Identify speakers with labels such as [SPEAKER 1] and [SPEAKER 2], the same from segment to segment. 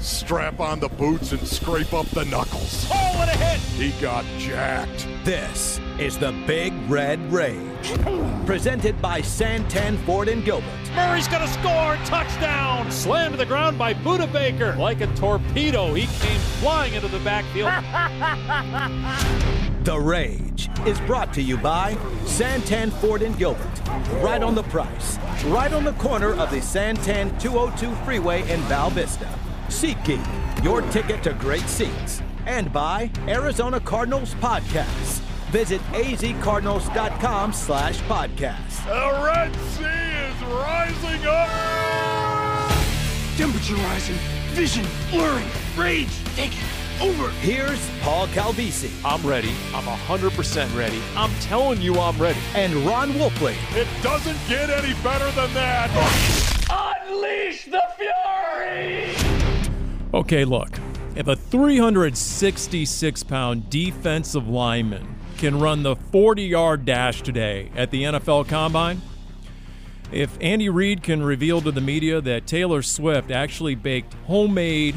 [SPEAKER 1] strap on the boots and scrape up the knuckles.
[SPEAKER 2] Oh, what a hit!
[SPEAKER 1] He got jacked.
[SPEAKER 3] This is the Big Red Rage. Presented by Santan Ford and Gilbert.
[SPEAKER 2] Murray's gonna score! Touchdown! Slammed to the ground by Budda Baker. Like a torpedo, he came flying into the backfield.
[SPEAKER 3] The Rage is brought to you by Santan Ford and Gilbert. Right on the price. Right on the corner of the Santan 202 freeway in Val Vista. SeatGeek, your ticket to great seats. And by Arizona Cardinals Podcasts. Visit azcardinals.com slash podcast.
[SPEAKER 1] The Red Sea is rising up.
[SPEAKER 4] Temperature rising, vision blurring, rage taking over.
[SPEAKER 3] Here's Paul Calvisi
[SPEAKER 2] I'm ready. I'm 100% ready. I'm telling you I'm ready.
[SPEAKER 3] and Ron Wolfley.
[SPEAKER 1] It doesn't get any better than that.
[SPEAKER 4] Unleash the fury!
[SPEAKER 2] Okay, look. If a 366 pound defensive lineman can run the 40 yard dash today at the NFL Combine, if Andy Reid can reveal to the media that Taylor Swift actually baked homemade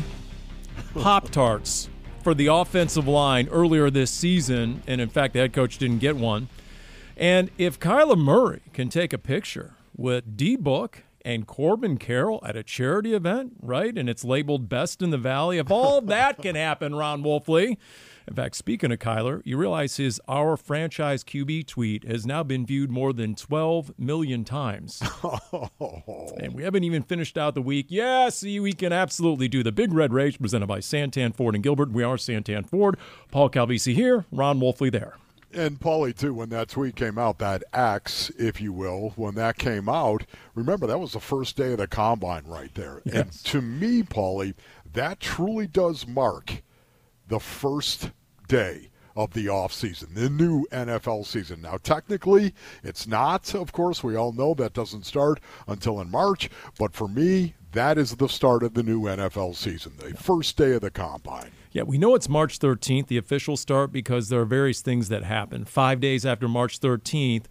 [SPEAKER 2] Pop Tarts for the offensive line earlier this season, and in fact, the head coach didn't get one, and if Kyler Murray can take a picture with D Book and Corbin Carroll at a charity event, right? And it's labeled Best in the Valley. If all that can happen, Ron Wolfley. In fact, speaking of Kyler, you realize his Our Franchise QB tweet has now been viewed more than 12 million times. Oh. and we haven't even finished out the week. Yeah, see, we can absolutely do the Big Red Rage presented by Santan Ford and Gilbert. We are Santan Ford. Paul Calvisi here, Ron Wolfley there.
[SPEAKER 1] And Paulie, too, when that tweet came out, that axe, if you will, when that came out, remember that was the first day of the combine right there. And to me, Paulie, that truly does mark the first day of the offseason, the new NFL season. Now, technically, it's not, of course, we all know that doesn't start until in March, but for me, that is the start of the new NFL season, the first day of the combine.
[SPEAKER 2] Yeah, we know it's March 13th, the official start, because there are various things that happen. Five days after March 13th,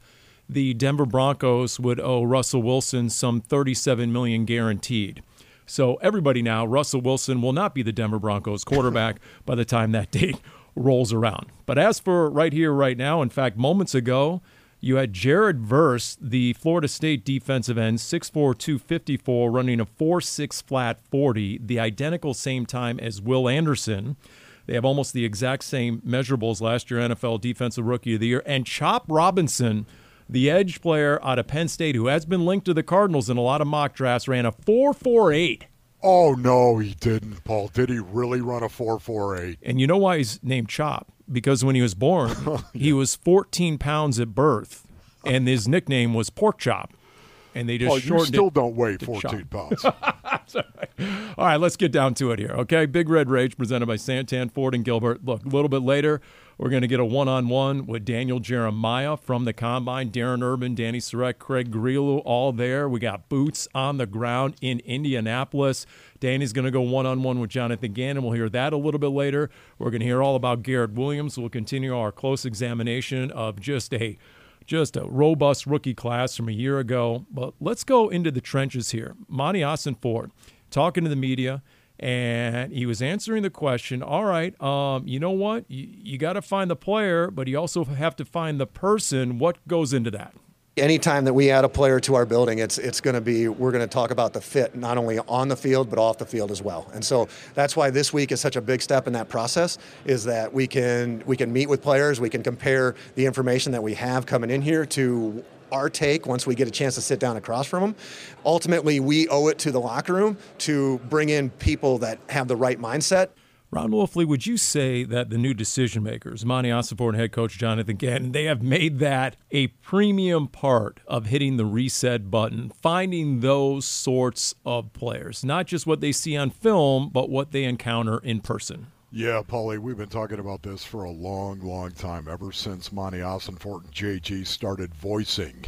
[SPEAKER 2] the Denver Broncos would owe Russell Wilson some 37 million guaranteed. So everybody now, Russell Wilson will not be the Denver Broncos quarterback by the time that date rolls around. But as for right here, right now, in fact, moments ago, you had Jared Verse, the Florida State defensive end, 6'4", 254, running a 4'6 flat 40, the identical same time as Will Anderson. They have almost the exact same measurables last year, NFL Defensive Rookie of the Year. And Chop Robinson, the edge player out of Penn State, who has been linked to the Cardinals in a lot of mock drafts, ran a 4'4'8.
[SPEAKER 1] Oh, no, he didn't, Paul. Did he really run a 448?
[SPEAKER 2] And you know why he's named Chop? Because when he was born, oh, he was 14 pounds at birth, and his nickname was Pork Chop. And they just
[SPEAKER 1] Paul, you still don't weigh 14
[SPEAKER 2] Chop.
[SPEAKER 1] pounds.
[SPEAKER 2] All right, let's get down to it here, okay? Big Red Rage presented by Santan Ford and Gilbert. Look, a little bit later, we're going to get a one on one with Daniel Jeremiah from the Combine, Darren Urban, Dani Sureck, Craig Grialou, all there. We got boots on the ground in Indianapolis. Dani's going to go one on one with Jonathan Gannon. We'll hear that a little bit later. We're going to hear all about Garrett Williams. We'll continue our close examination of just a just a robust rookie class from a year ago. But let's go into the trenches here. Monti Ossenfort talking to the media, and he was answering the question. All right, um, you know what? You, you got to find the player, but you also have to find the person. What goes into that?
[SPEAKER 5] Anytime that we add a player to our building, it's it's going to be we're going to talk about the fit not only on the field but off the field as well. And so that's why this week is such a big step in that process is that we can we can meet with players, we can compare the information that we have coming in here to our take once we get a chance to sit down across from them. Ultimately, we owe it to the locker room to bring in people that have the right mindset.
[SPEAKER 2] Ron Wolfley, would you say that the new decision makers, Monty Ossenford and head coach Jonathan Gannon, they have made that a premium part of hitting the reset button, finding those sorts of players, not just what they see on film, but what they encounter in person?
[SPEAKER 1] Yeah, Paulie, we've been talking about this for a long, long time, ever since Monti Ossenfort and JG started voicing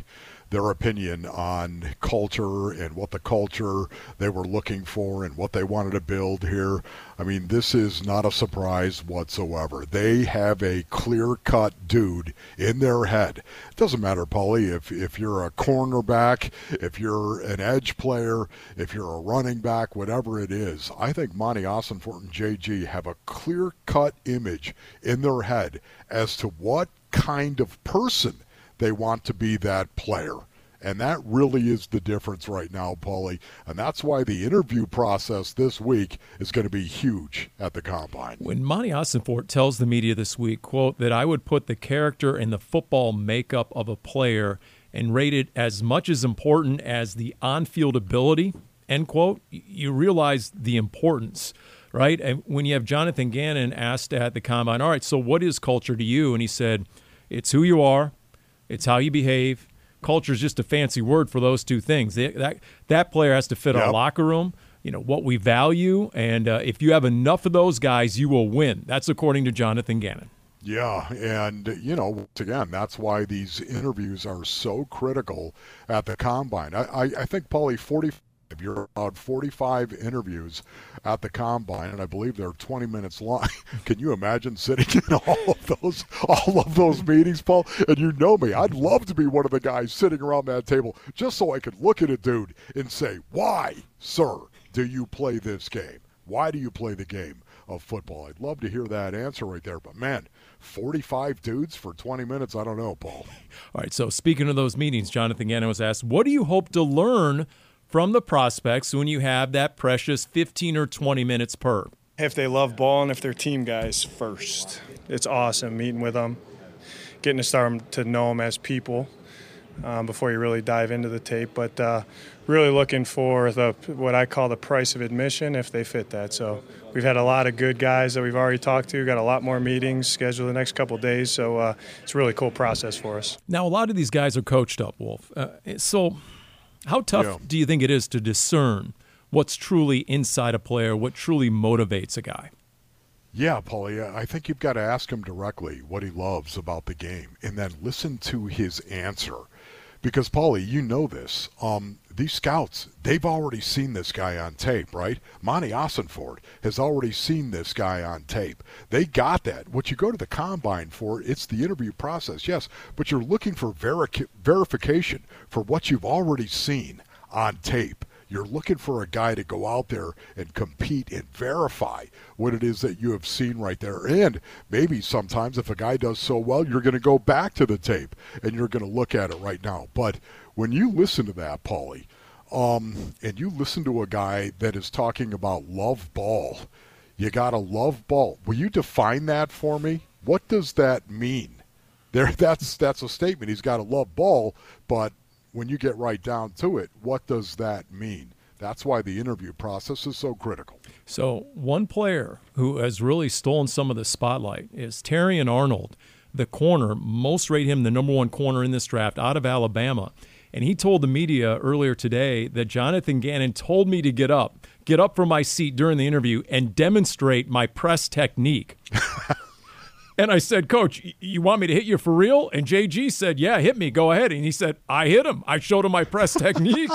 [SPEAKER 1] their opinion on culture and what the culture they were looking for and what they wanted to build here. I mean, this is not a surprise whatsoever. They have a clear cut dude in their head. It doesn't matter, Paulie, if, if you're a cornerback, if you're an edge player, if you're a running back, whatever it is. I think Monti Ossenfort and JG have a clear cut image in their head as to what kind of person they want to be that player. And that really is the difference right now, Paulie. And that's why the interview process this week is going to be huge at the combine.
[SPEAKER 2] When Monti Ossenfort tells the media this week, quote, that I would put the character and the football makeup of a player and rate it as much as important as the on-field ability, end quote, you realize the importance right? And when you have Jonathan Gannon asked at the combine, all right, so what is culture to you? And he said, it's who you are, it's how you behave. Culture is just a fancy word for those two things. That that player has to fit yep. our locker room. You know what we value, and uh, if you have enough of those guys, you will win. That's according to Jonathan Gannon.
[SPEAKER 1] Yeah, and you know, again, that's why these interviews are so critical at the combine. I, I, I think, Paulie, 40 you're allowed 45 interviews at the combine, and I believe they're 20 minutes long. Can you imagine sitting in all of those all of those meetings, Paul? And you know me, I'd love to be one of the guys sitting around that table just so I could look at a dude and say, "Why, sir, do you play this game? Why do you play the game of football?" I'd love to hear that answer right there. But man, 45 dudes for 20 minutes, I don't know, Paul.
[SPEAKER 2] All right. So speaking of those meetings, Jonathan Gannon was asked, "What do you hope to learn?" From the prospects when you have that precious 15 or 20 minutes per.
[SPEAKER 6] If they love ball and if they're team guys first, it's awesome meeting with them, getting to start to know them as people um, before you really dive into the tape. But uh, really looking for the what I call the price of admission if they fit that. So we've had a lot of good guys that we've already talked to. Got a lot more meetings scheduled the next couple days. So uh, it's a really cool process for us.
[SPEAKER 2] Now a lot of these guys are coached up, Wolf. Uh, so how tough yeah. do you think it is to discern what's truly inside a player, what truly motivates a guy?
[SPEAKER 1] Yeah, Paulie, I think you've got to ask him directly what he loves about the game and then listen to his answer. Because, Paulie, you know this. Um, these scouts, they've already seen this guy on tape, right? Monti Ossenfort has already seen this guy on tape. They got that. What you go to the combine for, it's the interview process, yes, but you're looking for veri- verification for what you've already seen on tape. You're looking for a guy to go out there and compete and verify what it is that you have seen right there. And maybe sometimes if a guy does so well, you're going to go back to the tape and you're going to look at it right now. But when you listen to that, Paulie, um, and you listen to a guy that is talking about love ball, you got to love ball. Will you define that for me? What does that mean? There, that's that's a statement. He's got to love ball, but when you get right down to it, what does that mean? That's why the interview process is so critical.
[SPEAKER 2] So, one player who has really stolen some of the spotlight is Terrion Arnold, the corner. Most rate him the number one corner in this draft out of Alabama. And he told the media earlier today that Jonathan Gannon told me to get up, get up from my seat during the interview and demonstrate my press technique. And I said, Coach, you want me to hit you for real? And JG said, Yeah, hit me. Go ahead. And he said, I hit him. I showed him my press technique.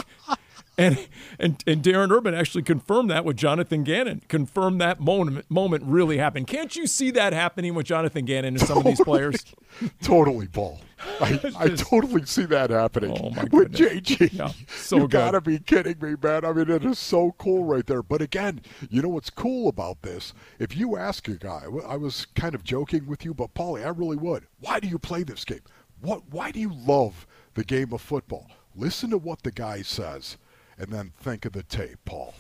[SPEAKER 2] And, and and Darren Urban actually confirmed that with Jonathan Gannon. Confirmed that moment moment really happened. Can't you see that happening with Jonathan Gannon and some totally, of these players?
[SPEAKER 1] Totally, Paul. I, just, I totally see that happening oh with JG. Yeah, so you good. gotta be kidding me, man. I mean, it is so cool right there. But again, you know what's cool about this? If you ask a guy, I was kind of joking with you, but Paulie, I really would. Why do you play this game? What? Why do you love the game of football? Listen to what the guy says and then think of the tape, Paul.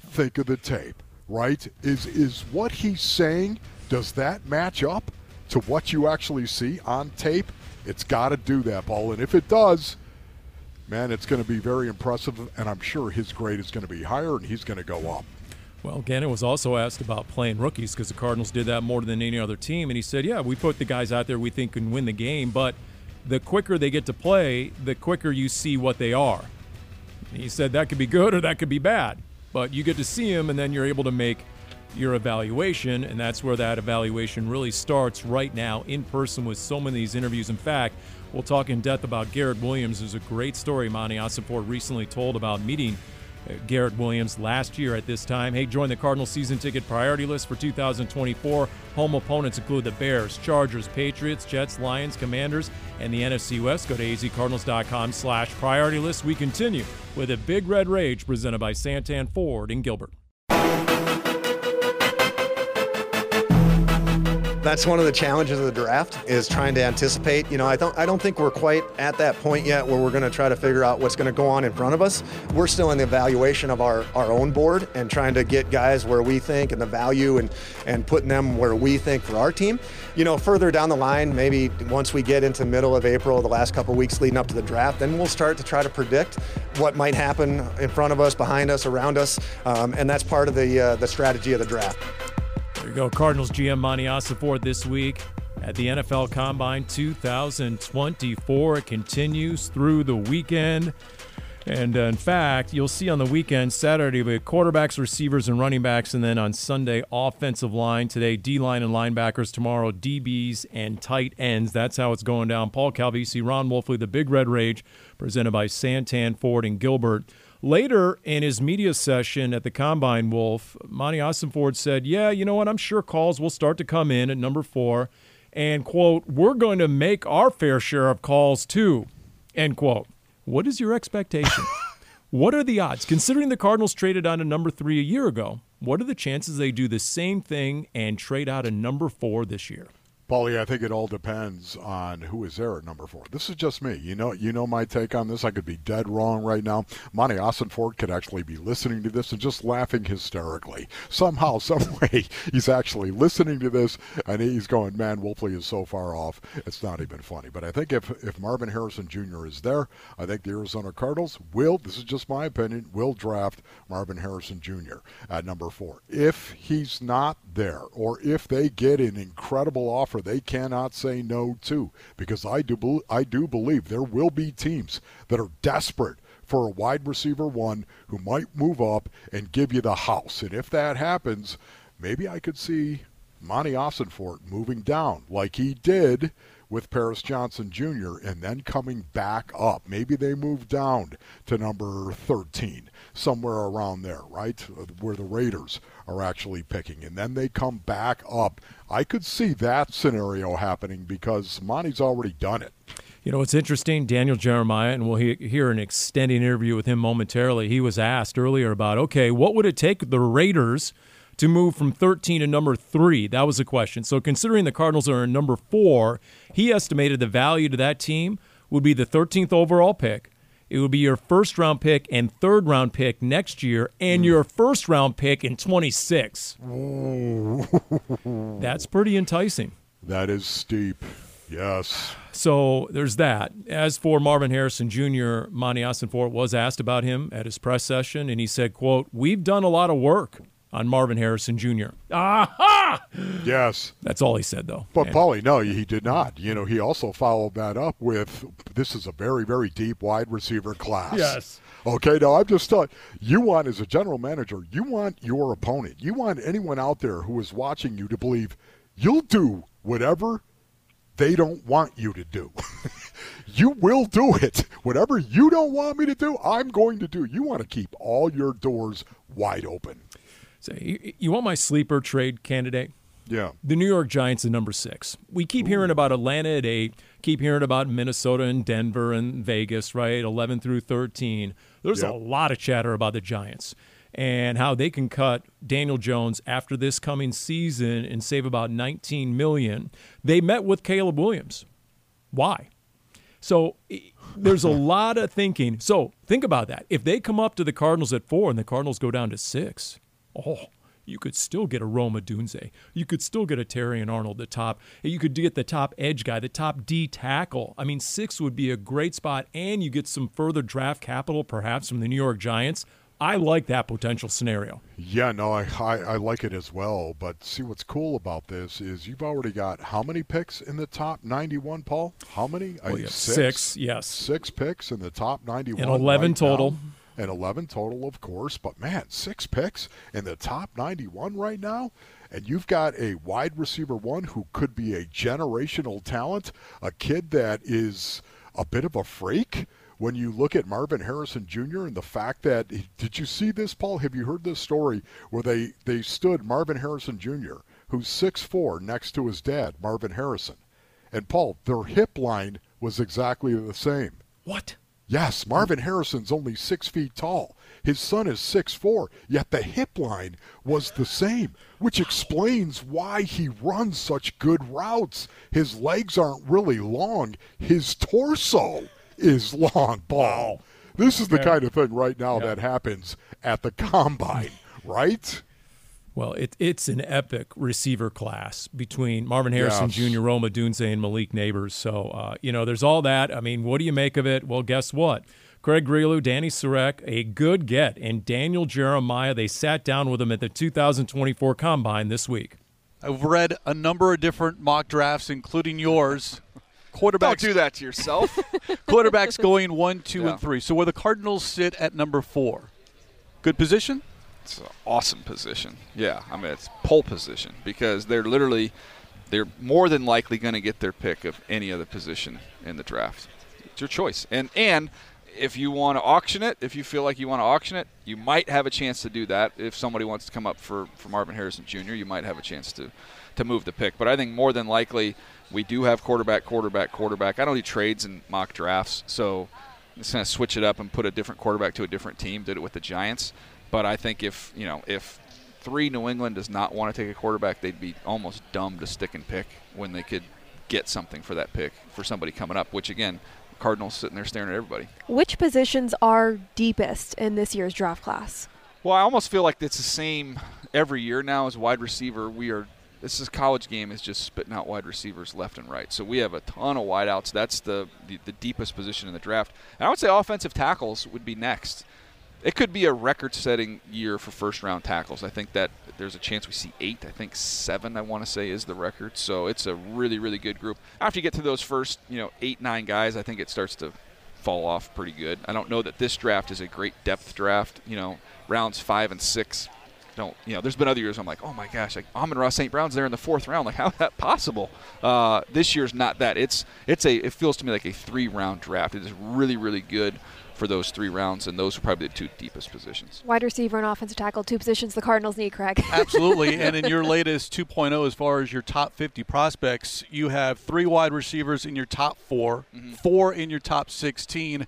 [SPEAKER 1] Think of the tape, right? Is is what he's saying does that match up to what you actually see on tape? It's got to do that, Paul. And if it does, man, it's going to be very impressive. And I'm sure his grade is going to be higher and he's going to go up.
[SPEAKER 2] Well, Gannon was also asked about playing rookies because the Cardinals did that more than any other team. And he said, yeah, we put the guys out there we think can win the game, but the quicker they get to play, the quicker you see what they are. He said that could be good or that could be bad, but you get to see him and then you're able to make your evaluation, and that's where that evaluation really starts right now in person with so many of these interviews. In fact, we'll talk in depth about Garrett Williams. There's a great story Monti Ossenfort recently told about meeting Uh, Garrett Williams last year at this time. Hey, join the Cardinals season ticket priority list for 2024. Home opponents include the Bears, Chargers, Patriots, Jets, Lions, Commanders, and the NFC West. Go to azcardinals.com slash priority list. We continue with a Big Red Rage presented by Santan Ford in Gilbert.
[SPEAKER 5] That's one of the challenges of the draft is trying to anticipate. You know, I don't I don't think we're quite at that point yet where we're going to try to figure out what's going to go on in front of us. We're still in the evaluation of our, our own board and trying to get guys where we think and the value and and putting them where we think for our team. You know, further down the line, maybe once we get into middle of April, the last couple weeks leading up to the draft, then we'll start to try to predict what might happen in front of us, behind us, around us, um, and that's part of the uh, the strategy of the draft.
[SPEAKER 2] There you go. Cardinals GM Monti Ossenfort this week at the NFL Combine 2024. It continues through the weekend. And uh, in fact, you'll see on the weekend, Saturday, we have quarterbacks, receivers, and running backs. And then on Sunday, offensive line. Today, D line and linebackers. Tomorrow, DBs and tight ends. That's how it's going down. Paul Calvisi, Ron Wolfley, the Big Red Rage, presented by Santan Ford and Gilbert. Later in his media session at the Combine, Wolf, Monti Ossenfort said, Yeah, you know what? I'm sure calls will start to come in at number four. And, quote, we're going to make our fair share of calls too, end quote. What is your expectation? what are the odds? Considering the Cardinals traded on a number three a year ago, what are the chances they do the same thing and trade out a number four this year?
[SPEAKER 1] Paulie, I think it all depends on who is there at number four. This is just me. You know, you know my take on this. I could be dead wrong right now. Monti Ossenfort could actually be listening to this and just laughing hysterically. Somehow, some way, he's actually listening to this and he's going, "Man, Wolfley is so far off. It's not even funny." But I think if if Marvin Harrison Jr. is there, I think the Arizona Cardinals will. This is just my opinion. Will draft Marvin Harrison Jr. at number four. If he's not there, or if they get an incredible offer they cannot say no to because I do I do believe there will be teams that are desperate for a wide receiver one who might move up and give you the house. And if that happens, maybe I could see Monti Ossenfort moving down like he did with Paris Johnson Jr. and then coming back up. Maybe they move down to number 13, somewhere around there, right? Where the Raiders are actually picking. And then they come back up. I could see that scenario happening because Monti's already done it.
[SPEAKER 2] You know, it's interesting. Daniel Jeremiah, and we'll hear an extended interview with him momentarily. He was asked earlier about, okay, what would it take the Raiders – to move from 13 to number three? That was the question. So, considering the Cardinals are in number four, he estimated the value to that team would be the 13th overall pick. It would be your first round pick and third round pick next year, and your first round pick in 26. That's pretty enticing.
[SPEAKER 1] That is steep. Yes.
[SPEAKER 2] So there's that. As for Marvin Harrison Jr., Monti Ossenfort was asked about him at his press session, and he said, quote, We've done a lot of work on Marvin Harrison Jr. Aha!
[SPEAKER 1] Yes.
[SPEAKER 2] That's all he said, though.
[SPEAKER 1] But, and, Paulie, no, he did not. You know, he also followed that up with this is a very, very deep wide receiver class.
[SPEAKER 2] Yes.
[SPEAKER 1] Okay, now I'm just telling you want, as a general manager, you want your opponent, you want anyone out there who is watching you to believe you'll do whatever they don't want you to do. you will do it. Whatever you don't want me to do, I'm going to do. You want to keep all your doors wide open.
[SPEAKER 2] Say, you want my sleeper trade candidate?
[SPEAKER 1] Yeah.
[SPEAKER 2] The New York Giants at number six. We keep Ooh. hearing about Atlanta at eight, keep hearing about Minnesota and Denver and Vegas, right? 11 through 13. There's yep. a lot of chatter about the Giants and how they can cut Daniel Jones after this coming season and save about 19 million. They met with Caleb Williams. Why? So there's a lot of thinking. So think about that. If they come up to the Cardinals at four and the Cardinals go down to six, oh, you could still get a Rome Odunze. You could still get a Terrion Arnold, the top. You could get the top edge guy, the top D tackle. I mean, six would be a great spot, and you get some further draft capital, perhaps from the New York Giants. I like that potential scenario.
[SPEAKER 1] Yeah, no, I, I, I like it as well. But see, what's cool about this is you've already got how many picks in the top 91, Paul? How many?
[SPEAKER 2] Well, six. six. yes.
[SPEAKER 1] Six picks in the top 91.
[SPEAKER 2] And 11
[SPEAKER 1] right
[SPEAKER 2] total.
[SPEAKER 1] Now and 11 total, of course. But man, six picks in the top 91 right now. And you've got a wide receiver one who could be a generational talent, a kid that is a bit of a freak when you look at Marvin Harrison Jr. and the fact that did you see this, Paul? Have you heard this story where they they stood Marvin Harrison Jr., who's six four, next to his dad, Marvin Harrison, and Paul, their hip line was exactly the same.
[SPEAKER 2] What?
[SPEAKER 1] Yes, Marvin Harrison's only six feet tall. His son is six four, yet the hip line was the same, which explains why he runs such good routes. His legs aren't really long, his torso is long, Ball. This is the
[SPEAKER 2] Yeah.
[SPEAKER 1] kind of thing right now
[SPEAKER 2] Yeah.
[SPEAKER 1] that happens at the combine, right?
[SPEAKER 2] Well, it, it's an epic receiver class between Marvin Harrison
[SPEAKER 1] Yes.
[SPEAKER 2] Jr., Rome Odunze, and Malik Nabers. So, uh, you know, there's all that. I mean, what do you make of it? Well, guess what? Craig Grialou, Dani Sureck, a good get, and Daniel Jeremiah, they sat down with him at the 2024 Combine this week.
[SPEAKER 7] I've read a number of different mock drafts, including yours.
[SPEAKER 8] Don't
[SPEAKER 7] Quarterbacks,
[SPEAKER 8] do that to yourself.
[SPEAKER 7] quarterbacks going one, two,
[SPEAKER 8] Yeah.
[SPEAKER 7] and three. So where the Cardinals sit at number four, good position.
[SPEAKER 8] It's an awesome position. Yeah, I mean it's pole position because they're literally they're more than likely going to get their pick of any other position in the draft. It's your choice. And and if you want to auction it, if you feel like you want to auction it, you might have a chance to do that. If somebody wants to come up for, for Marvin Harrison Jr., you might have a chance to to move the pick. But I think more than likely we do have quarterback, quarterback, quarterback. I don't do trades and mock drafts, so just going to switch it up and put a different quarterback to a different team. Did it with the Giants, but I think if you know if three New England does not want to take a quarterback, they'd be almost dumb to stick and pick when they could get something for that pick for somebody coming up. Which again, Cardinals sitting there staring at everybody.
[SPEAKER 9] Which positions are deepest in this year's draft class?
[SPEAKER 8] Well, I almost feel like it's the same every year now as wide receiver. We are this is college game is just spitting out wide receivers left and right. So we have a ton of wideouts. That's the, the the deepest position in the draft. And I would say offensive tackles would be next. It could be a record-setting year for first-round tackles. I think that there's a chance we see eight. I think seven. I want to say is the record. So it's a really, really good group. After you get to those first, you know, eight, nine guys, I think it starts to fall off pretty good. I don't know that this draft is a great depth draft. You know, rounds five and six don't. You know, there's been other years I'm like, oh my gosh, like Amon-Ra St. Brown's there in the fourth round. Like, how is that possible? Uh, this year's not that. It's it's a. It feels to me like a three round draft. It is really, really good for those three rounds, and those are probably the two deepest positions.
[SPEAKER 9] Wide receiver and offensive tackle, two positions the Cardinals need, Craig.
[SPEAKER 7] Absolutely. and in your latest 2.0, as far as your top 50 prospects, you have three wide receivers in your top 4 mm-hmm. four in your top 16.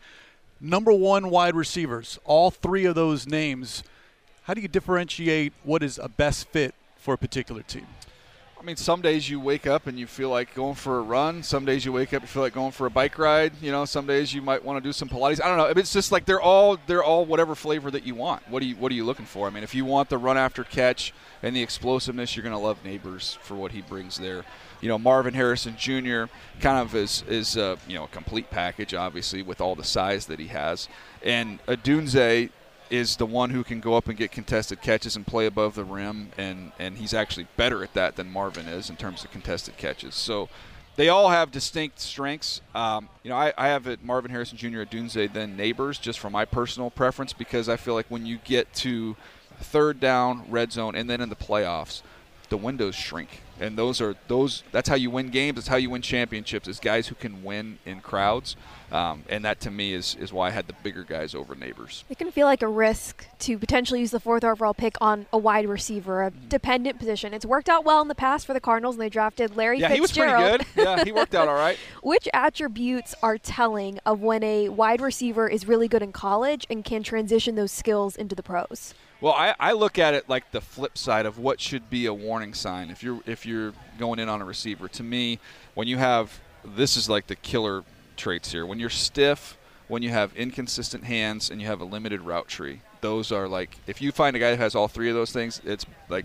[SPEAKER 7] Number one wide receivers, all three of those names. How do you differentiate what is a best fit for a particular team?
[SPEAKER 8] I mean, some days you wake up and you feel like going for a run. Some days you wake up and feel like going for a bike ride. You know, some days you might want to do some Pilates. I don't know. It's just like they're all they're all whatever flavor that you want. What do you what are you looking for? I mean, if you want the run after catch and the explosiveness, you're going to love Nabers for what he brings there. You know, Marvin Harrison Jr. kind of is is uh, you know a complete package, obviously with all the size that he has, and Odunze is the one who can go up and get contested catches and play above the rim, and, and he's actually better at that than Marvin is in terms of contested catches. So they all have distinct strengths. Um, you know, I, I have it Marvin Harrison Jr. Odunze, then Nabers, just for my personal preference, because I feel like when you get to third down, red zone, and then in the playoffs, the windows shrink. And those are those. That's how you win games. That's how you win championships. Is guys who can win in crowds, um, and that to me is is why I had the bigger guys over Nabers.
[SPEAKER 9] It can feel like a risk to potentially use the fourth overall pick on a wide receiver, a dependent position. It's worked out well in the past for the Cardinals, and they drafted Larry
[SPEAKER 8] Yeah, he was pretty good. Yeah, he worked out all right.
[SPEAKER 9] Which attributes are telling of when a wide receiver is really good in college and can transition those skills into the pros?
[SPEAKER 8] Well, I, I look at it like the flip side of what should be a warning sign if you're if you're going in on a receiver. To me, when you have this is like the killer traits here. When you're stiff, when you have inconsistent hands, and you have a limited route tree, those are like if you find a guy that has all three of those things, it's like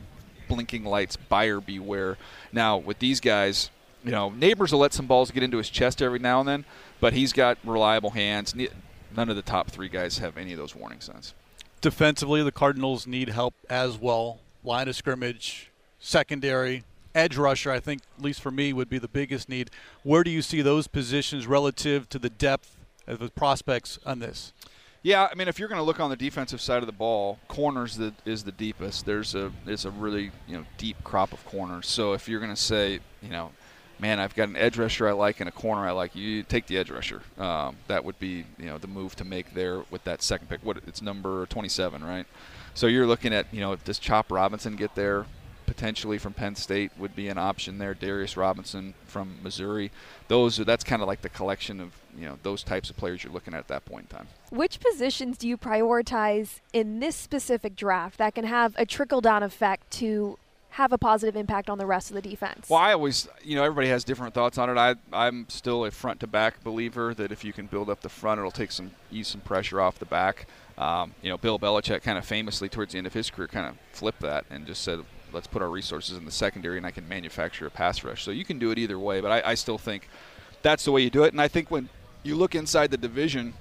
[SPEAKER 8] blinking lights, buyer beware. Now with these guys, you know, Nabers will let some balls get into his chest every now and then, but he's got reliable hands. None of the top three guys have any of those warning signs.
[SPEAKER 7] Defensively, the Cardinals need help as well. Line of scrimmage, secondary, edge rusher, I think, at least for me, would be the biggest need. Where do you see those positions relative to the depth of the prospects on this?
[SPEAKER 8] Yeah, I mean, if you're going to look on the defensive side of the ball, corners the, is the deepest. There's a it's a really you know deep crop of corners. So if you're going to say, you know, man, I've got an edge rusher I like and a corner I like, you take the edge rusher. Um, that would be you know the move to make there with that second pick. What it's number 27, right? So you're looking at you know does Chop Robinson get there? potentially from Penn State would be an option there. Darius Robinson from Missouri. Those that's kind of like the collection of you know those types of players you're looking at at that point in time.
[SPEAKER 9] Which positions do you prioritize in this specific draft that can have a trickle down effect to have a positive impact on the rest of the defense?
[SPEAKER 8] Well, I always, you know, everybody has different thoughts on it. I, I'm still a front to back believer that if you can build up the front, it'll take some ease some pressure off the back. Um, you know, Bill Belichick kind of famously towards the end of his career kind of flipped that and just said, let's put our resources in the secondary and I can manufacture a pass rush. So you can do it either way, but I, I still think that's the way you do it. And I think when you look inside the division,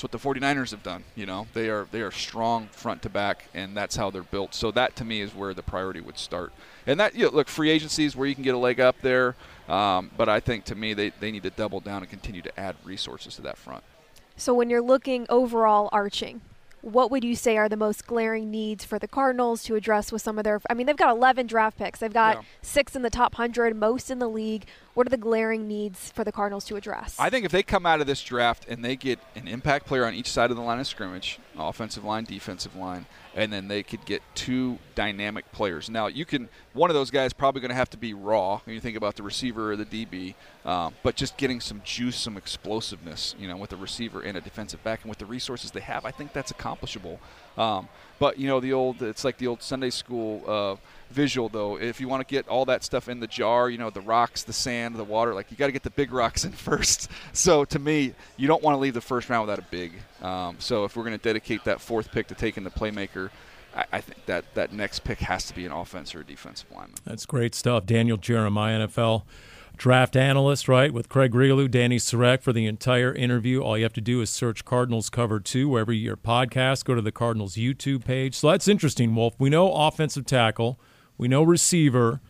[SPEAKER 8] it's what the 49ers have done. You know, they are they are strong front to back, and that's how they're built. So that to me is where the priority would start. And that you know, look, free agency is where you can get a leg up there. Um, but I think to me they, they need to double down and continue to add resources to that front.
[SPEAKER 9] So when you're looking overall arching, what would you say are the most glaring needs for the Cardinals to address with some of their? I mean, they've got 11 draft picks. They've got yeah. six in the top 100, most in the league. What are the glaring needs for the Cardinals to address?
[SPEAKER 8] I think if they come out of this draft and they get an impact player on each side of the line of scrimmage, offensive line, defensive line, and then they could get two dynamic players. Now, you can one of those guys probably going to have to be raw when you think about the receiver or the DB, um, but just getting some juice, some explosiveness, you know, with a receiver and a defensive back, and with the resources they have, I think that's accomplishable. Um, but you know, the old it's like the old Sunday school. Uh, visual though. If you want to get all that stuff in the jar, you know, the rocks, the sand, the water, like you got to get the big rocks in first. So to me, you don't want to leave the first round without a big. Um, so if we're going to dedicate that fourth pick to taking the playmaker, I, I, think that that next pick has to be an offense or a defensive lineman.
[SPEAKER 2] That's great stuff. Daniel Jeremiah, NFL draft analyst, right, with Craig Grialou, Dani Sureck for the entire interview. All you have to do is search Cardinals Cover 2 wherever your podcast. Go to the Cardinals YouTube page. So that's interesting, Wolf. We know offensive tackle – we know receiver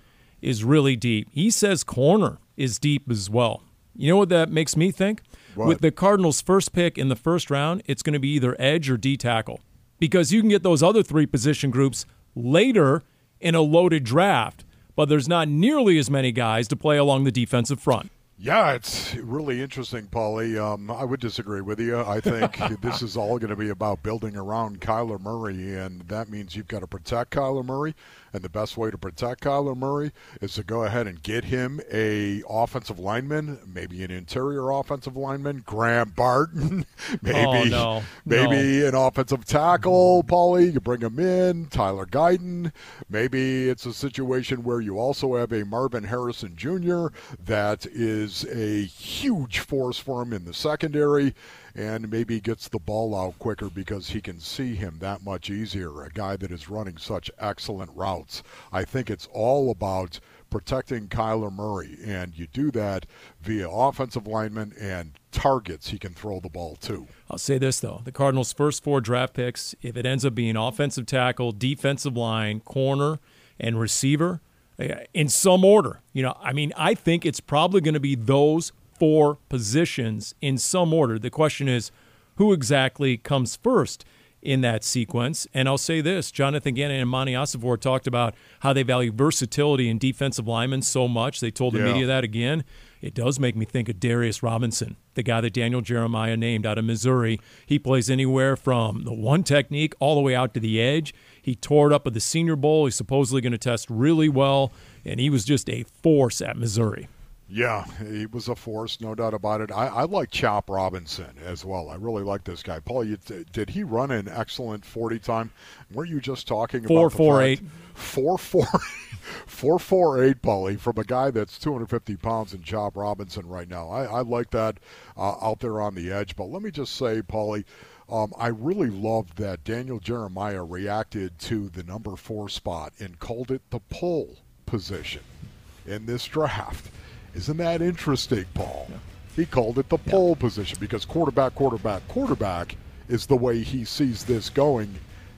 [SPEAKER 2] is really deep. He says corner is deep as well. You know what that makes me think? What? With the Cardinals' first pick in the first round, it's going to be either edge or D tackle because you can get those other three position groups later in a loaded draft, but there's not nearly as many guys to play along the defensive front.
[SPEAKER 1] Yeah, it's really interesting, Paulie. Um, I would disagree with you. I think this is all going to be about building around Kyler Murray, and that means you've got to protect Kyler Murray. And the best way to protect Kyler Murray is to go ahead and get him a offensive lineman, maybe an interior offensive lineman, Graham Barton, maybe oh,
[SPEAKER 2] no.
[SPEAKER 1] maybe
[SPEAKER 2] no.
[SPEAKER 1] an offensive tackle, Paulie. You bring him in, Tyler Guyton. Maybe it's a situation where you also have a Marvin Harrison Jr. that is a huge force for him in the secondary and maybe gets the ball out quicker because he can see him that much easier. A guy that is running such excellent routes. I think it's all about protecting Kyler Murray, and you do that via offensive linemen and targets he can throw the ball to.
[SPEAKER 2] I'll say this though: the Cardinals' first four draft picks, if it ends up being offensive tackle, defensive line, corner, and receiver, Uh, in some order, you know, I mean, I think it's probably going to be those four positions in some order. The question is, who exactly comes first in that sequence? And I'll say this Jonathan Gannon and Monti Ossenfort talked about how they value versatility in defensive linemen so much. They told the yeah. media that again. It does make me think of Darius Robinson, the guy that Daniel Jeremiah named out of Missouri. He plays anywhere from the one technique all the way out to the edge. He tore it up at the Senior Bowl. He's supposedly going to test really well, and he was just a force at Missouri.
[SPEAKER 1] Yeah, he was a force, no doubt about it. I, I like Chop Robinson as well. I really like this guy. Paul, you, did he run an excellent 40 time? Were you just talking
[SPEAKER 2] four,
[SPEAKER 1] about
[SPEAKER 2] four, eight.
[SPEAKER 1] Four, four, four, four, eight, Paulie, from a guy that's 250 pounds in Chop Robinson right now. I, I like that uh, out there on the edge. But let me just say, Paulie, um, I really loved that Daniel Jeremiah reacted to the number four spot and called it the pull position in this draft. Isn't that interesting, Paul? Yeah. He called it the pole position because quarterback, quarterback, quarterback is the way he sees this going.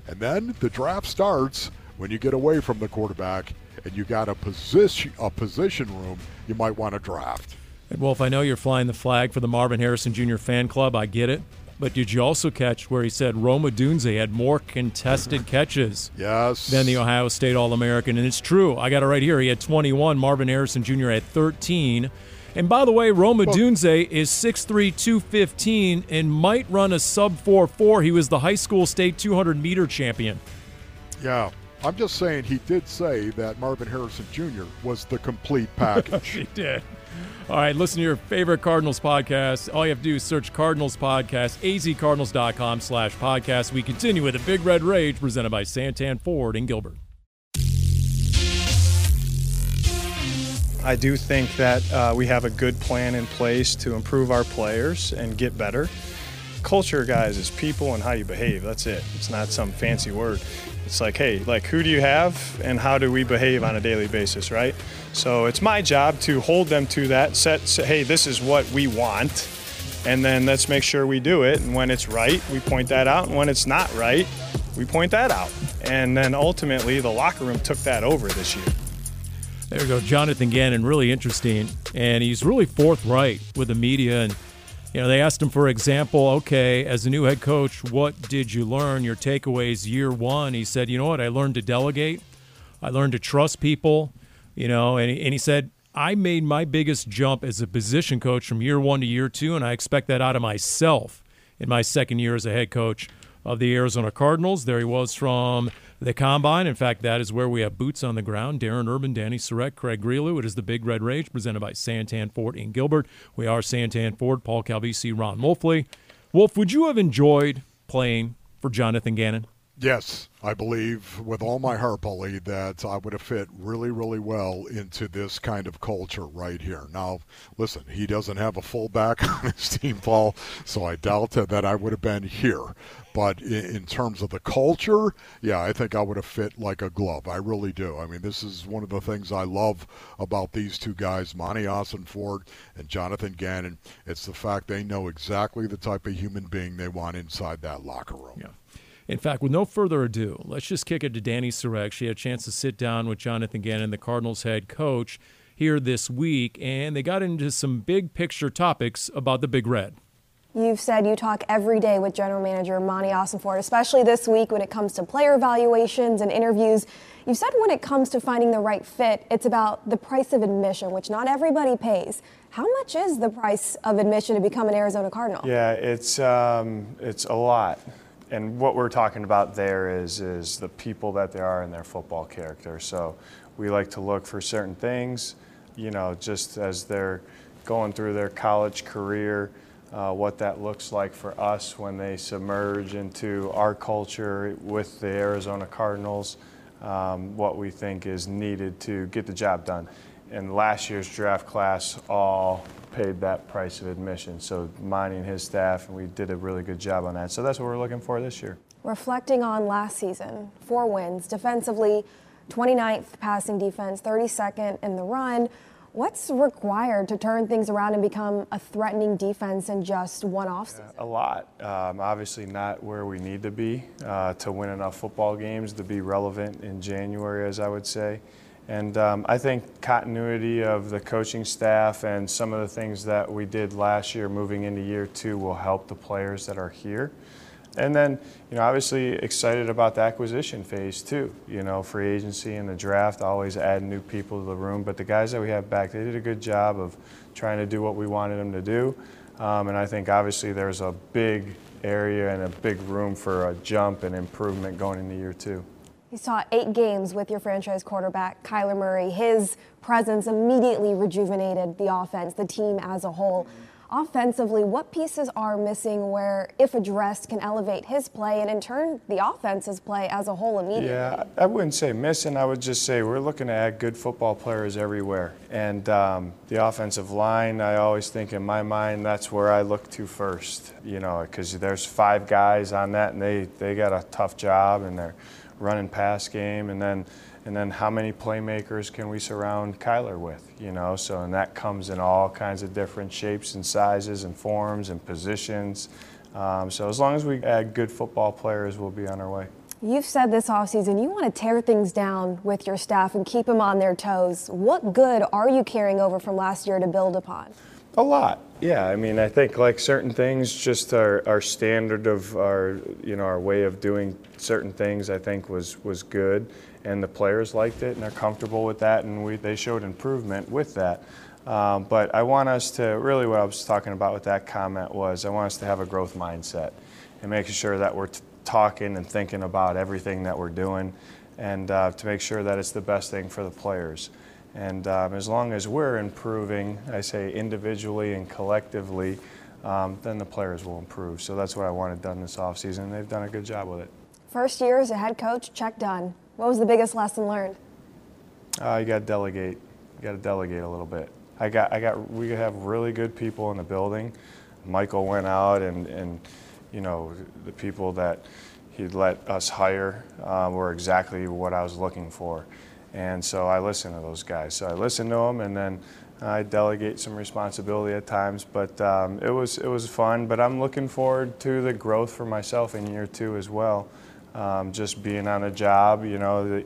[SPEAKER 1] And then the draft starts when you get away from the quarterback and you got a position a position room you might want to draft.
[SPEAKER 2] And Wolf, I know you're flying the flag for the Marvin Harrison Jr. fan club. I get it. But did you also catch where he said Rome Odunze had more contested catches
[SPEAKER 1] yes.
[SPEAKER 2] than the Ohio State All American? And it's true. I got it right here. He had 21. Marvin Harrison Jr. had 13. And by the way, Rome Odunze is 6'3", 215 and might run a sub 4'4". He was the high school state 200 meter champion.
[SPEAKER 1] Yeah. I'm just saying he did say that Marvin Harrison Jr. was the complete package.
[SPEAKER 2] he did. All right, listen to your favorite Cardinals podcast. All you have to do is search Cardinals Podcast, azcardinals.com slash podcast. We continue with a Big Red Rage presented by Santan Ford in Gilbert.
[SPEAKER 6] I do think that uh, we have a good plan in place to improve our players and get better. Culture, guys, is people and how you behave. That's it. It's not some fancy word. It's like, hey, like who do you have and how do we behave on a daily basis, right? So it's my job to hold them to that, set, say, hey, this is what we want, and then let's make sure we do it. And when it's right, we point that out, and when it's not right, we point that out. And then ultimately, the locker room took that over this year.
[SPEAKER 2] There we go, Jonathan Gannon, really interesting, and he's really forthright with the media and you know, they asked him, for example, okay, as a new head coach, what did you learn? Your takeaways year one. He said, you know what? I learned to delegate. I learned to trust people, you know, and, and he said, I made my biggest jump as a position coach from year one to year two, and I expect that out of myself in my second year as a head coach of the Arizona Cardinals. There he was from the combine. In fact, that is where we have boots on the ground. Darren Urban, Dani Sureck, Craig Grialou. It is the Big Red Rage presented by Santan Ford in Gilbert. We are Santan Ford, Paul Calvisi, Ron Wolfley. Wolf, would you have enjoyed playing for Jonathan Gannon?
[SPEAKER 1] Yes, I believe with all my heart, Paulie, that I would have fit really, really well into this kind of culture right here. Now, listen, he doesn't have a fullback on his team, Paul, so I doubt that I would have been here. But in, terms of the culture, yeah, I think I would have fit like a glove. I really do. I mean, this is one of the things I love about these two guys, Monti Ossenfort and Jonathan Gannon. It's the fact they know exactly the type of human being they want inside that locker room.
[SPEAKER 2] Yeah. In fact, with no further ado, let's just kick it to Dani Sureck. She had a chance to sit down with Jonathan Gannon, the Cardinals head coach, here this week, and they got into some big picture topics about the Big Red.
[SPEAKER 10] You've said you talk every day with General Manager Monti Ossenfort, especially this week when it comes to player evaluations and interviews. You've said when it comes to finding the right fit, it's about the price of admission, which not everybody pays. How much is the price of admission to become an Arizona Cardinal?
[SPEAKER 6] Yeah, it's um, it's a lot. And what we're talking about there is is the people that they are and their football character. So we like to look for certain things, you know, just as they're going through their college career uh, what that looks like for us when they submerge into our culture with the Arizona Cardinals, um, what we think is needed to get the job done. And last year's draft class all paid that price of admission. So Monti and his staff, and we did a really good job on that. So that's what we're looking for this year.
[SPEAKER 10] Reflecting on last season, four wins, defensively, 29th passing defense, 32nd in the run. What's required to turn things around and become a threatening defense in just one offseason?
[SPEAKER 6] A lot. Um, obviously, not where we need to be uh, to win enough football games to be relevant in January, as I would say. And um, I think continuity of the coaching staff and some of the things that we did last year moving into year two will help the players that are here. And then, you know, obviously excited about the acquisition phase too. You know, free agency and the draft, always add new people to the room. But the guys that we have back, they did a good job of trying to do what we wanted them to do. Um, and I think obviously there's a big area and a big room for a jump and improvement going into year two.
[SPEAKER 10] You saw eight games with your franchise quarterback, Kyler Murray. His presence immediately rejuvenated the offense, the team as a whole. Offensively, what pieces are missing where, if addressed, can elevate his play and in turn the offense's play as a whole immediately?
[SPEAKER 6] Yeah, I wouldn't say missing. I would just say we're looking to add good football players everywhere. And um, the offensive line, I always think in my mind, that's where I look to first, you know, because there's five guys on that and they, they got a tough job and they're running pass game. And then and then how many playmakers can we surround Kyler with, you know? So, and that comes in all kinds of different shapes and sizes and forms and positions. Um, so, as long as we add good football players, we'll be on our way.
[SPEAKER 10] You've said this offseason you want to tear things down with your staff and keep them on their toes. What good are you carrying over from last year to build upon?
[SPEAKER 6] A lot. Yeah, I mean, I think like certain things, just our, our standard of our, you know, our way of doing certain things, I think was was good, and the players liked it and they're comfortable with that, and we they showed improvement with that. Um, but I want us to really what I was talking about with that comment was I want us to have a growth mindset and making sure that we're talking and thinking about everything that we're doing, and uh, to make sure that it's the best thing for the players. And um, as long as we're improving, I say individually and collectively, um, then the players will improve. So that's what I wanted done this offseason, and they've done a good job with it.
[SPEAKER 10] First year as a head coach, check done. What was the biggest lesson learned?
[SPEAKER 6] Uh, you got to delegate. You got to delegate a little bit. I got, I got, we have really good people in the building. Michael went out, and, and you know, the people that he'd let us hire uh, were exactly what I was looking for. And so I listen to those guys. So I listen to them, and then I delegate some responsibility at times. But um, it was it was fun. But I'm looking forward to the growth for myself in year two as well. Um, just being on a job, you know, the,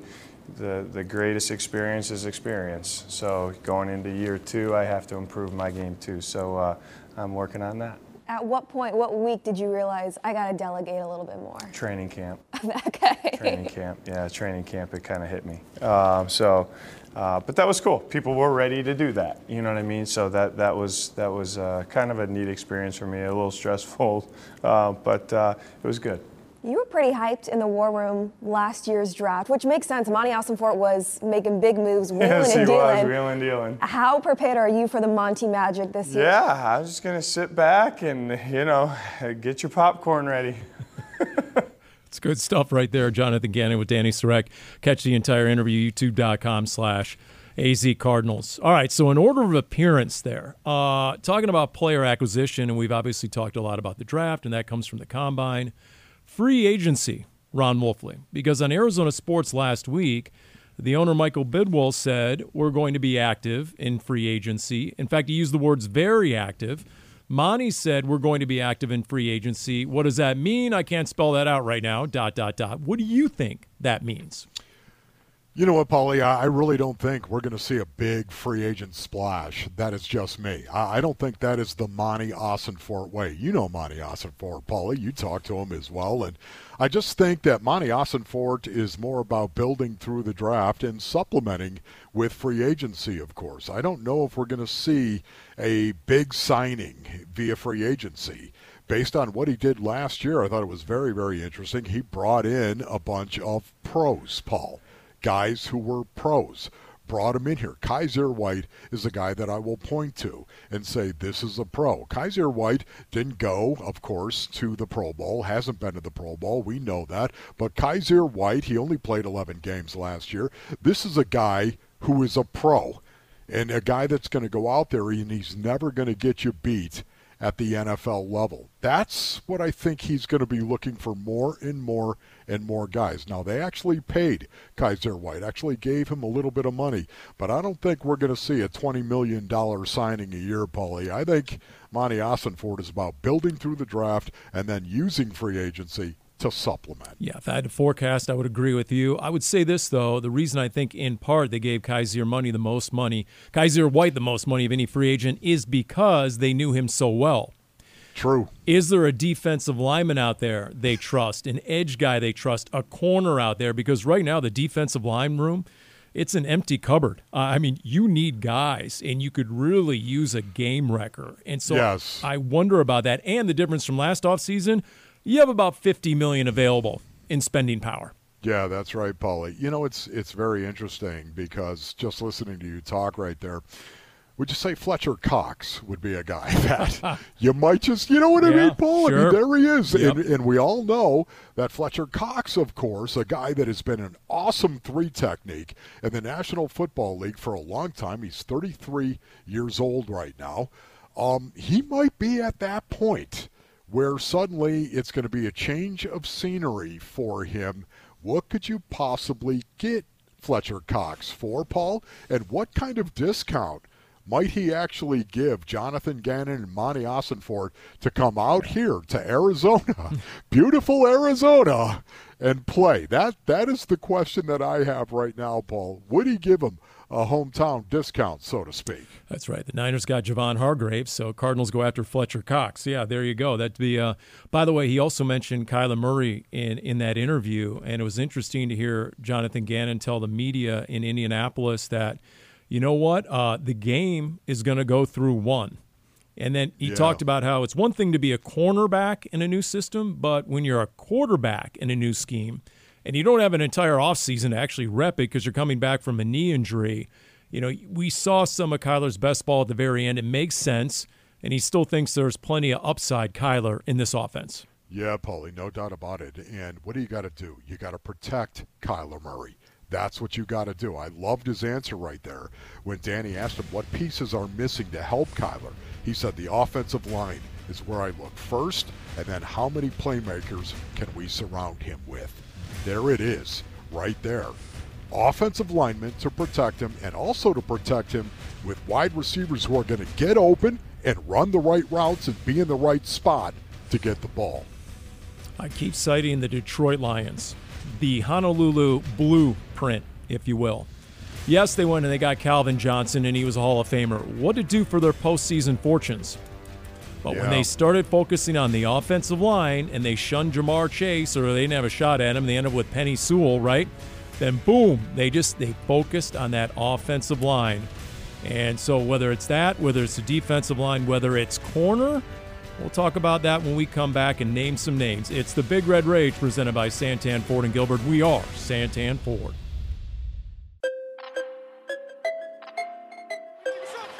[SPEAKER 6] the the greatest experience is experience. So going into year two, I have to improve my game too. So uh, I'm working on that.
[SPEAKER 10] At what point, what week did you realize I got to delegate a little bit more?
[SPEAKER 6] Training camp.
[SPEAKER 10] okay.
[SPEAKER 6] Training camp. Yeah, training camp. It kind of hit me. Um, so, uh, but that was cool. People were ready to do that. You know what I mean? So that that was that was uh, kind of a neat experience for me. A little stressful, uh, but uh, it was good.
[SPEAKER 10] You were pretty hyped in the war room last year's draft, which makes sense. Monti Ossenfort was making big moves, wheeling
[SPEAKER 6] yes,
[SPEAKER 10] and
[SPEAKER 6] he
[SPEAKER 10] dealing.
[SPEAKER 6] was wheeling dealing.
[SPEAKER 10] How prepared are you for the Monti magic this year?
[SPEAKER 6] Yeah, I was just gonna sit back and you know get your popcorn ready.
[SPEAKER 2] it's good stuff right there, Jonathan Gannon with Dani Sureck. Catch the entire interview youtube.com slash AZ Cardinals. All right, so in order of appearance there, uh, talking about player acquisition, and we've obviously talked a lot about the draft, and that comes from the combine. Free agency, Ron Wolfley, because on Arizona Sports last week, the owner Michael Bidwill, said we're going to be active in free agency. In fact, he used the words very active. Monti said we're going to be active in free agency. What does that mean? I can't spell that out right now. Dot dot dot. What do you think that means?
[SPEAKER 1] You know what, Paulie? I really don't think we're going to see a big free agent splash. That is just me. I don't think that is the Monti Ossenfort way. You know Monti Ossenfort, Paulie. You talk to him as well. And I just think that Monti Ossenfort is more about building through the draft and supplementing with free agency, of course. I don't know if we're going to see a big signing via free agency based on what he did last year, I thought it was very, very interesting. He brought in a bunch of pros, Paul guys who were pros brought him in here. Kyzir White is a guy that I will point to and say this is a pro. Kyzir White didn't go, of course, to the Pro Bowl, hasn't been to the Pro Bowl. We know that. But Kyzir White, he only played 11 games last year. This is a guy who is a pro and a guy that's going to go out there and he's never going to get you beat at the NFL level. That's what I think he's going to be looking for more and more and more guys. Now, they actually paid Kyzir White, actually gave him a little bit of money, but I don't think we're going to see a $20 million signing a year, Paulie. I think Monti Ossenfort is about building through the draft and then using free agency to supplement.
[SPEAKER 2] Yeah, if I had to forecast, I would agree with you. I would say this though: the reason I think, in part, they gave Kyzir money the most money, Kyzir White the most money of any free agent, is because they knew him so well.
[SPEAKER 1] True.
[SPEAKER 2] Is there a defensive lineman out there they trust, an edge guy they trust, a corner out there? Because right now the defensive line room, it's an empty cupboard. Uh, I mean, you need guys, and you could really use a game wrecker. And so
[SPEAKER 1] yes.
[SPEAKER 2] I wonder about that. And the difference from last offseason, you have about 50 million available in spending power.
[SPEAKER 1] Yeah, that's right, Paulie. You know, it's it's very interesting because just listening to you talk right there, would you say Fletcher Cox would be a guy that you might just, you know what I
[SPEAKER 2] yeah,
[SPEAKER 1] mean, Paul?
[SPEAKER 2] Sure.
[SPEAKER 1] I mean, there he is.
[SPEAKER 2] Yep.
[SPEAKER 1] And, and, we all know that Fletcher Cox, of course, a guy that has been an awesome three technique in the National Football League for a long time. He's 33 years old right now. Um, he might be at that point where suddenly it's going to be a change of scenery for him. What could you possibly get Fletcher Cox for, Paul? And what kind of discount might he actually give Jonathan Gannon and Monti Ossenfort to come out here to Arizona, beautiful Arizona, and play? That that is the question that I have right now, Paul. Would he give him a hometown discount, so to speak?
[SPEAKER 2] That's right. The Niners got Javon Hargrave, so Cardinals go after Fletcher Cox. Yeah, there you go. That'd be. Uh, by the way, he also mentioned Kyler Murray in in that interview, and it was interesting to hear Jonathan Gannon tell the media in Indianapolis that, you know what, uh, the game is going to go through one. And then he
[SPEAKER 1] Yeah.
[SPEAKER 2] talked about how it's one thing to be a cornerback in a new system, but when you're a quarterback in a new scheme and you don't have an entire offseason to actually rep it because you're coming back from a knee injury, you know, we saw some of Kyler's best ball at the very end. It makes sense. And he still thinks there's plenty of upside, Kyler, in this offense.
[SPEAKER 1] Yeah, Paulie, no doubt about it. And what do you got to do? You got to protect Kyler Murray. That's what you got to do. I loved his answer right there when Dani asked him what pieces are missing to help Kyler. He said the offensive line is where I look first, and then how many playmakers can we surround him with? There it is, right there. Offensive linemen to protect him, and also to protect him with wide receivers who are going to get open and run the right routes and be in the right spot to get the ball.
[SPEAKER 2] I keep citing the Detroit Lions, the Honolulu blueprint, if you will. Yes, they went and they got Calvin Johnson, and he was a Hall of Famer. What it do for their postseason fortunes? But when they started focusing on the offensive line and they shunned Ja'Marr Chase, or they didn't have a shot at him, they ended up with Penei Sewell, right? Then boom, they just they focused on that offensive line. And so whether it's that, whether it's the defensive line, whether it's corner, we'll talk about that when we come back and name some names. It's the Big Red Rage presented by Santan Ford and Gilbert. We are Santan Ford.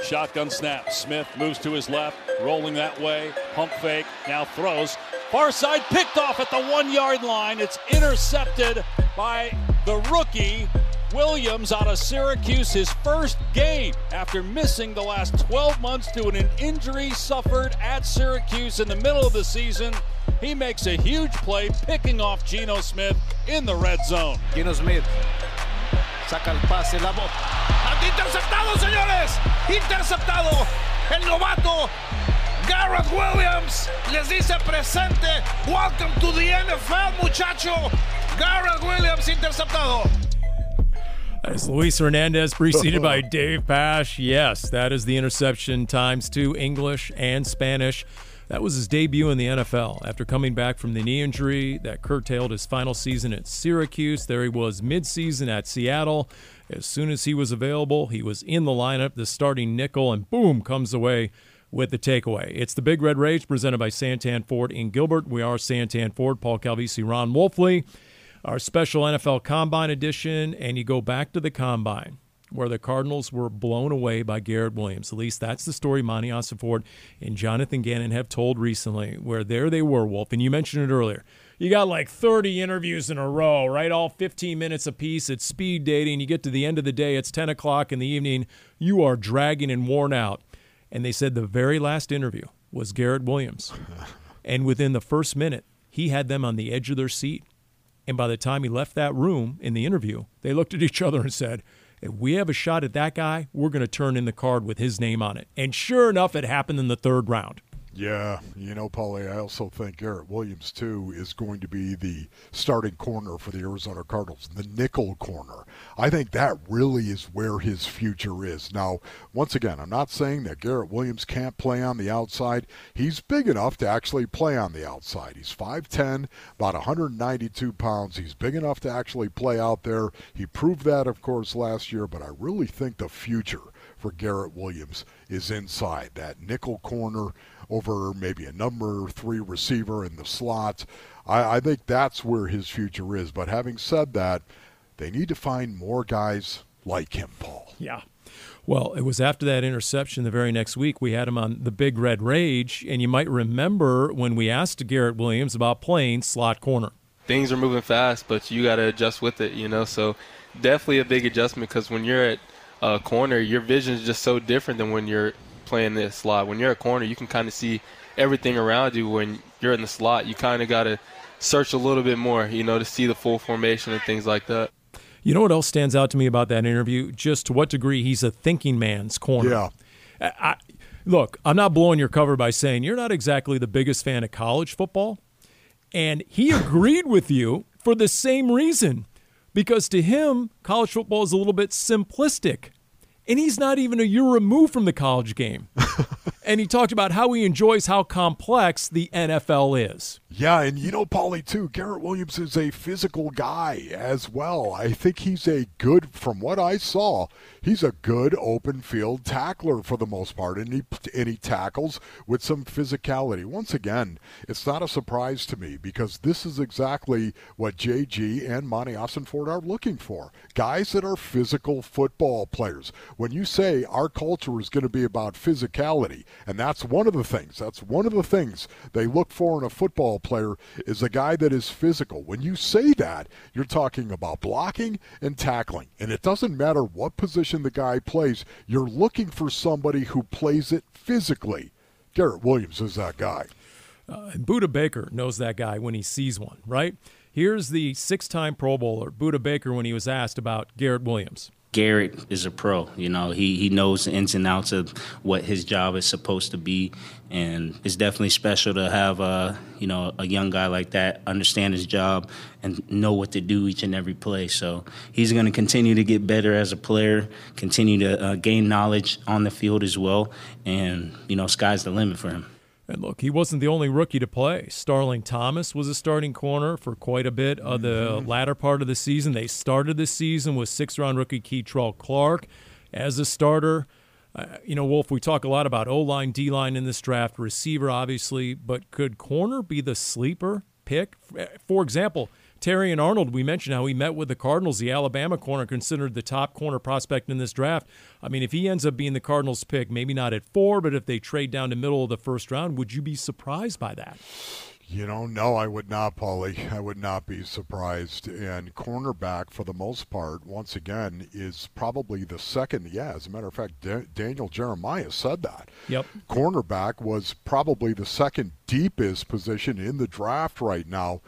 [SPEAKER 11] Shotgun snap. Smith moves to his left, rolling that way. Pump fake. Now throws. Far side picked off at the one yard line. It's intercepted by the rookie Williams out of Syracuse, his first game after missing the last 12 months due to an injury suffered at Syracuse in the middle of the season. He makes a huge play, picking off Geno Smith in the red zone.
[SPEAKER 3] Geno Smith saca el pase, la bo-
[SPEAKER 4] ¡Interceptado, señores! ¡Interceptado! El novato Garrett Williams les dice presente. Welcome to the NFL, muchacho. Garrett Williams interceptado.
[SPEAKER 2] As Luis Hernandez preceded by Dave Pasch. Yes, that is the interception times two, English and Spanish. That was his debut in the NFL after coming back from the knee injury that curtailed his final season at Syracuse. There he was midseason at Seattle. As soon as he was available, he was in the lineup, the starting nickel, and boom, comes away with the takeaway. It's the Big Red Rage presented by Santan Ford in Gilbert. We are Santan Ford, Paul Calvisi, Ron Wolfley our special NFL Combine edition, and you go back to the Combine where the Cardinals were blown away by Garrett Williams. At least that's the story Monty Ford and Jonathan Gannon have told recently, where there they were, Wolf, and you mentioned it earlier. You got like 30 interviews in a row, right? All 15 minutes apiece. It's speed dating. You get to the end of the day, it's 10 o'clock in the evening. You are dragging and worn out. And they said the very last interview was Garrett Williams. and within the first minute, he had them on the edge of their seat. And by the time he left that room in the interview, they looked at each other and said, if we have a shot at that guy, we're going to turn in the card with his name on it. And sure enough, it happened in the third round.
[SPEAKER 1] Yeah, you know, Paulie, I also think Garrett Williams, too, is going to be the starting corner for the Arizona Cardinals, the nickel corner. I think that really is where his future is. Now, once again, I'm not saying that Garrett Williams can't play on the outside. He's big enough to actually play on the outside. He's 5'10, about 192 pounds. He's big enough to actually play out there. He proved that, of course, last year, but I really think the future for Garrett Williams is inside that nickel corner over maybe a number three receiver in the slot. I, I, think that's where his future is. But having said that, they need to find more guys like him, Paul.
[SPEAKER 2] Yeah. Well, it was after that interception the very next week we had him on the Big Red Rage, and you might remember when we asked Garrett Williams about playing slot corner.
[SPEAKER 12] Things are moving fast, but you got to adjust with it, you know. So definitely a big adjustment because when you're at uh, corner, your vision is just so different than when you're playing the slot. When you're a corner, you can kind of see everything around you. When you're in the slot, you kind of got to search a little bit more, you know, to see the full formation and things like that.
[SPEAKER 2] You know what else stands out to me about that interview? Just to what degree he's a thinking man's corner.
[SPEAKER 1] Yeah.
[SPEAKER 2] I, I, look, I'm not blowing your cover by saying you're not exactly the biggest fan of college football. And he agreed with you for the same reason. Because to him, college football is a little bit simplistic. And he's not even a year removed from the college game. and he talked about how he enjoys how complex the NFL is.
[SPEAKER 1] Yeah, and you know, Paulie, too, Garrett Williams is a physical guy as well. I think he's a good, from what I saw, he's a good open field tackler for the most part, and he, and he tackles with some physicality. Once again, it's not a surprise to me because this is exactly what JG and Monti Ossenfort are looking for guys that are physical football players. When you say our culture is going to be about physicality, and that's one of the things, that's one of the things they look for in a football player is a guy that is physical. When you say that, you're talking about blocking and tackling. And it doesn't matter what position the guy plays, you're looking for somebody who plays it physically. Garrett Williams is that guy.
[SPEAKER 2] Uh, and Budda Baker knows that guy when he sees one, right? Here's the six time Pro Bowler, Budda Baker, when he was asked about Garrett Williams.
[SPEAKER 13] Garrett is a pro. You know, he, he knows the ins and outs of what his job is supposed to be, and it's definitely special to have a you know a young guy like that understand his job and know what to do each and every play. So he's going to continue to get better as a player, continue to uh, gain knowledge on the field as well, and you know, sky's the limit for him.
[SPEAKER 2] And look, he wasn't the only rookie to play. Starling Thomas was a starting corner for quite a bit of the mm-hmm. latter part of the season. They started the season with six round rookie Kei'Trel Clark as a starter. Uh, you know, Wolf, we talk a lot about O line, D line in this draft, receiver, obviously, but could corner be the sleeper pick? For example, Terrion Arnold, we mentioned how he met with the Cardinals, the Alabama corner, considered the top corner prospect in this draft. I mean, if he ends up being the Cardinals pick, maybe not at four, but if they trade down to middle of the first round, would you be surprised by that?
[SPEAKER 1] You know, no, I would not, Paulie. I would not be surprised. And cornerback, for the most part, once again, is probably the second. Yeah, as a matter of fact, D- Daniel Jeremiah said that.
[SPEAKER 2] Yep.
[SPEAKER 1] Cornerback was probably the second deepest position in the draft right now.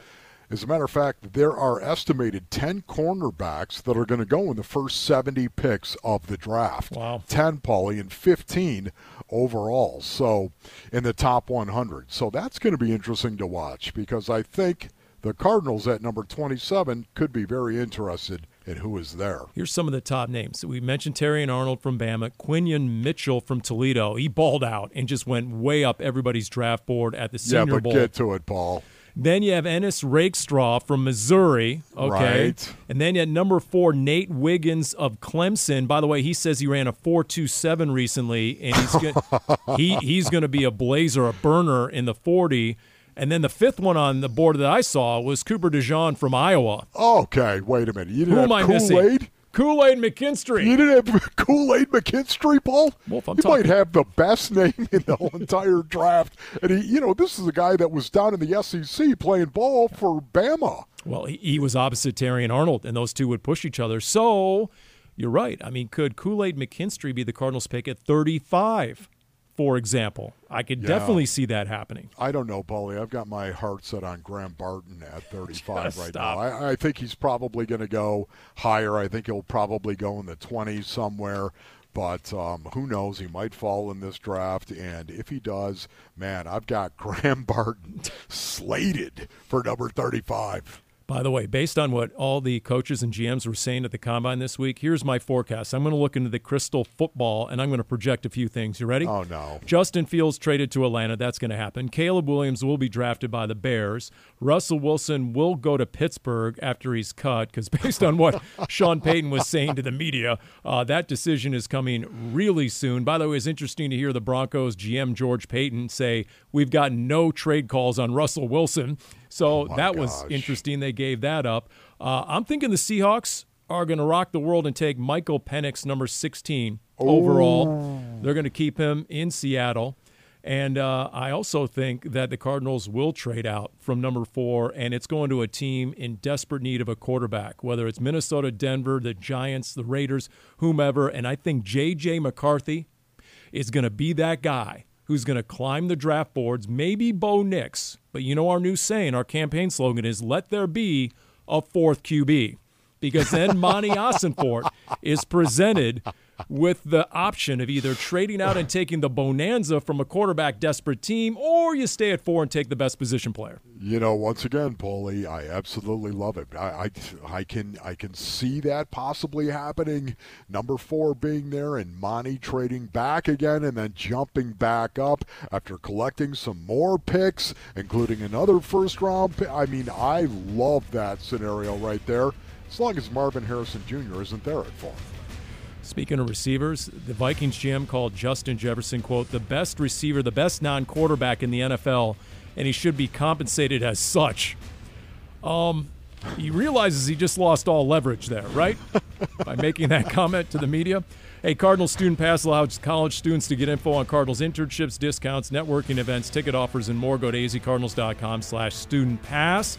[SPEAKER 1] As a matter of fact, there are estimated 10 cornerbacks that are going to go in the first 70 picks of the draft.
[SPEAKER 2] Wow.
[SPEAKER 1] 10, Paulie, and 15 overall. So in the top 100. So that's going to be interesting to watch because I think the Cardinals at number 27 could be very interested in who is there.
[SPEAKER 2] Here's some of the top names. We mentioned Terrion Arnold from Bama, Quinyon Mitchell from Toledo. He balled out and just went way up everybody's draft board at the Senior
[SPEAKER 1] yeah, but
[SPEAKER 2] Bowl.
[SPEAKER 1] get to it, Paul.
[SPEAKER 2] Then you have Ennis Rakestraw from Missouri. Okay.
[SPEAKER 1] Right.
[SPEAKER 2] And then you had number four, Nate Wiggins of Clemson. By the way, he says he ran a 4.27 recently, and he's gonna, he, he's going to be a blazer, a burner in the 40. And then the fifth one on the board that I saw was Cooper DeJean from Iowa.
[SPEAKER 1] Okay, wait a minute. You didn't
[SPEAKER 2] Who
[SPEAKER 1] have
[SPEAKER 2] am I
[SPEAKER 1] Kool-Aid?
[SPEAKER 2] missing? Kool Aid McKinstry.
[SPEAKER 1] You didn't have Kool Aid McKinstry, Paul.
[SPEAKER 2] Wolf, I'm
[SPEAKER 1] you
[SPEAKER 2] talking-
[SPEAKER 1] might have the best name in the whole entire draft, and he, you know, this is a guy that was down in the SEC playing ball for Bama.
[SPEAKER 2] Well, he, he was opposite Terrion Arnold, and those two would push each other. So you're right. I mean, could Kool Aid McKinstry be the Cardinals pick at 35, for example? I could
[SPEAKER 1] Yeah.
[SPEAKER 2] definitely see that happening.
[SPEAKER 1] I don't know, Paulie. I've got my heart set on Graham Barton at 35 right
[SPEAKER 2] Stop.
[SPEAKER 1] now. I, I think he's probably going to go higher. I think he'll probably go in the 20s somewhere. But um, who knows? He might fall in this draft. And if he does, man, I've got Graham Barton slated for number 35.
[SPEAKER 2] By the way, based on what all the coaches and GMs were saying at the combine this week, here's my forecast. I'm going to look into the crystal football and I'm going to project a few things. You ready?
[SPEAKER 1] Oh, no.
[SPEAKER 2] Justin Fields traded to Atlanta. That's going to happen. Caleb Williams will be drafted by the Bears. Russell Wilson will go to Pittsburgh after he's cut because, based on what Sean Payton was saying to the media, uh, that decision is coming really soon. By the way, it's interesting to hear the Broncos GM George Paton say, We've gotten no trade calls on Russell Wilson. So that was interesting. They gave that up. Uh, I'm thinking the Seahawks are going to rock the world and take Michael Penix, number 16 overall. They're going to keep him in Seattle. And uh, I also think that the Cardinals will trade out from number four, and it's going to a team in desperate need of a quarterback, whether it's Minnesota, Denver, the Giants, the Raiders, whomever. And I think J.J. McCarthy is going to be that guy who's going to climb the draft boards, maybe Bo Nix. But you know our new saying, our campaign slogan is let there be a fourth QB. Because then Monti Ossenfort is presented with the option of either trading out and taking the bonanza from a quarterback desperate team, or you stay at four and take the best position player.
[SPEAKER 1] You know, once again, Paulie, I absolutely love it. I, I, I can I can see that possibly happening. Number four being there and Monti trading back again and then jumping back up after collecting some more picks, including another first round pick. I mean, I love that scenario right there. As long as Marvin Harrison Jr. isn't there at four.
[SPEAKER 2] Speaking of receivers, the Vikings GM called Justin Jefferson, quote, the best receiver, the best non quarterback in the NFL, and he should be compensated as such. Um, he realizes he just lost all leverage there, right? By making that comment to the media. Hey, Cardinal Student Pass allows college students to get info on Cardinals internships, discounts, networking events, ticket offers, and more. Go to azcardinals.com slash student pass.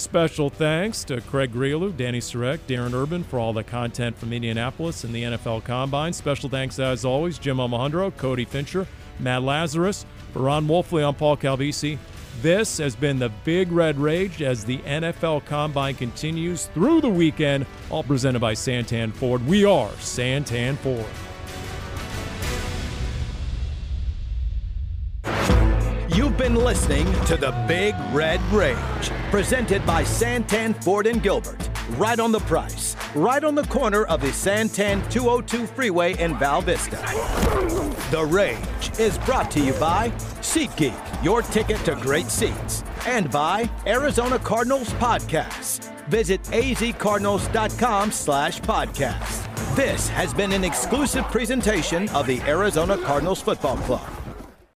[SPEAKER 2] Special thanks to Craig Grialou, Dani Sureck, Darren Urban for all the content from Indianapolis and the NFL Combine. Special thanks, as always, Jim Alejandro, Cody Fincher, Matt Lazarus. For Ron Wolfley, I'm Paul Calvisi. This has been the Big Red Rage as the NFL Combine continues through the weekend, all presented by Santan Ford. We are Santan Ford.
[SPEAKER 3] You've been listening to the Big Red Rage, presented by Santan Ford and Gilbert. Right on the price, right on the corner of the Santan 202 freeway in Val Vista. The Rage is brought to you by SeatGeek, your ticket to great seats, and by Arizona Cardinals Podcasts. Visit azcardinals.com slash podcast. This has been an exclusive presentation of the Arizona Cardinals Football Club.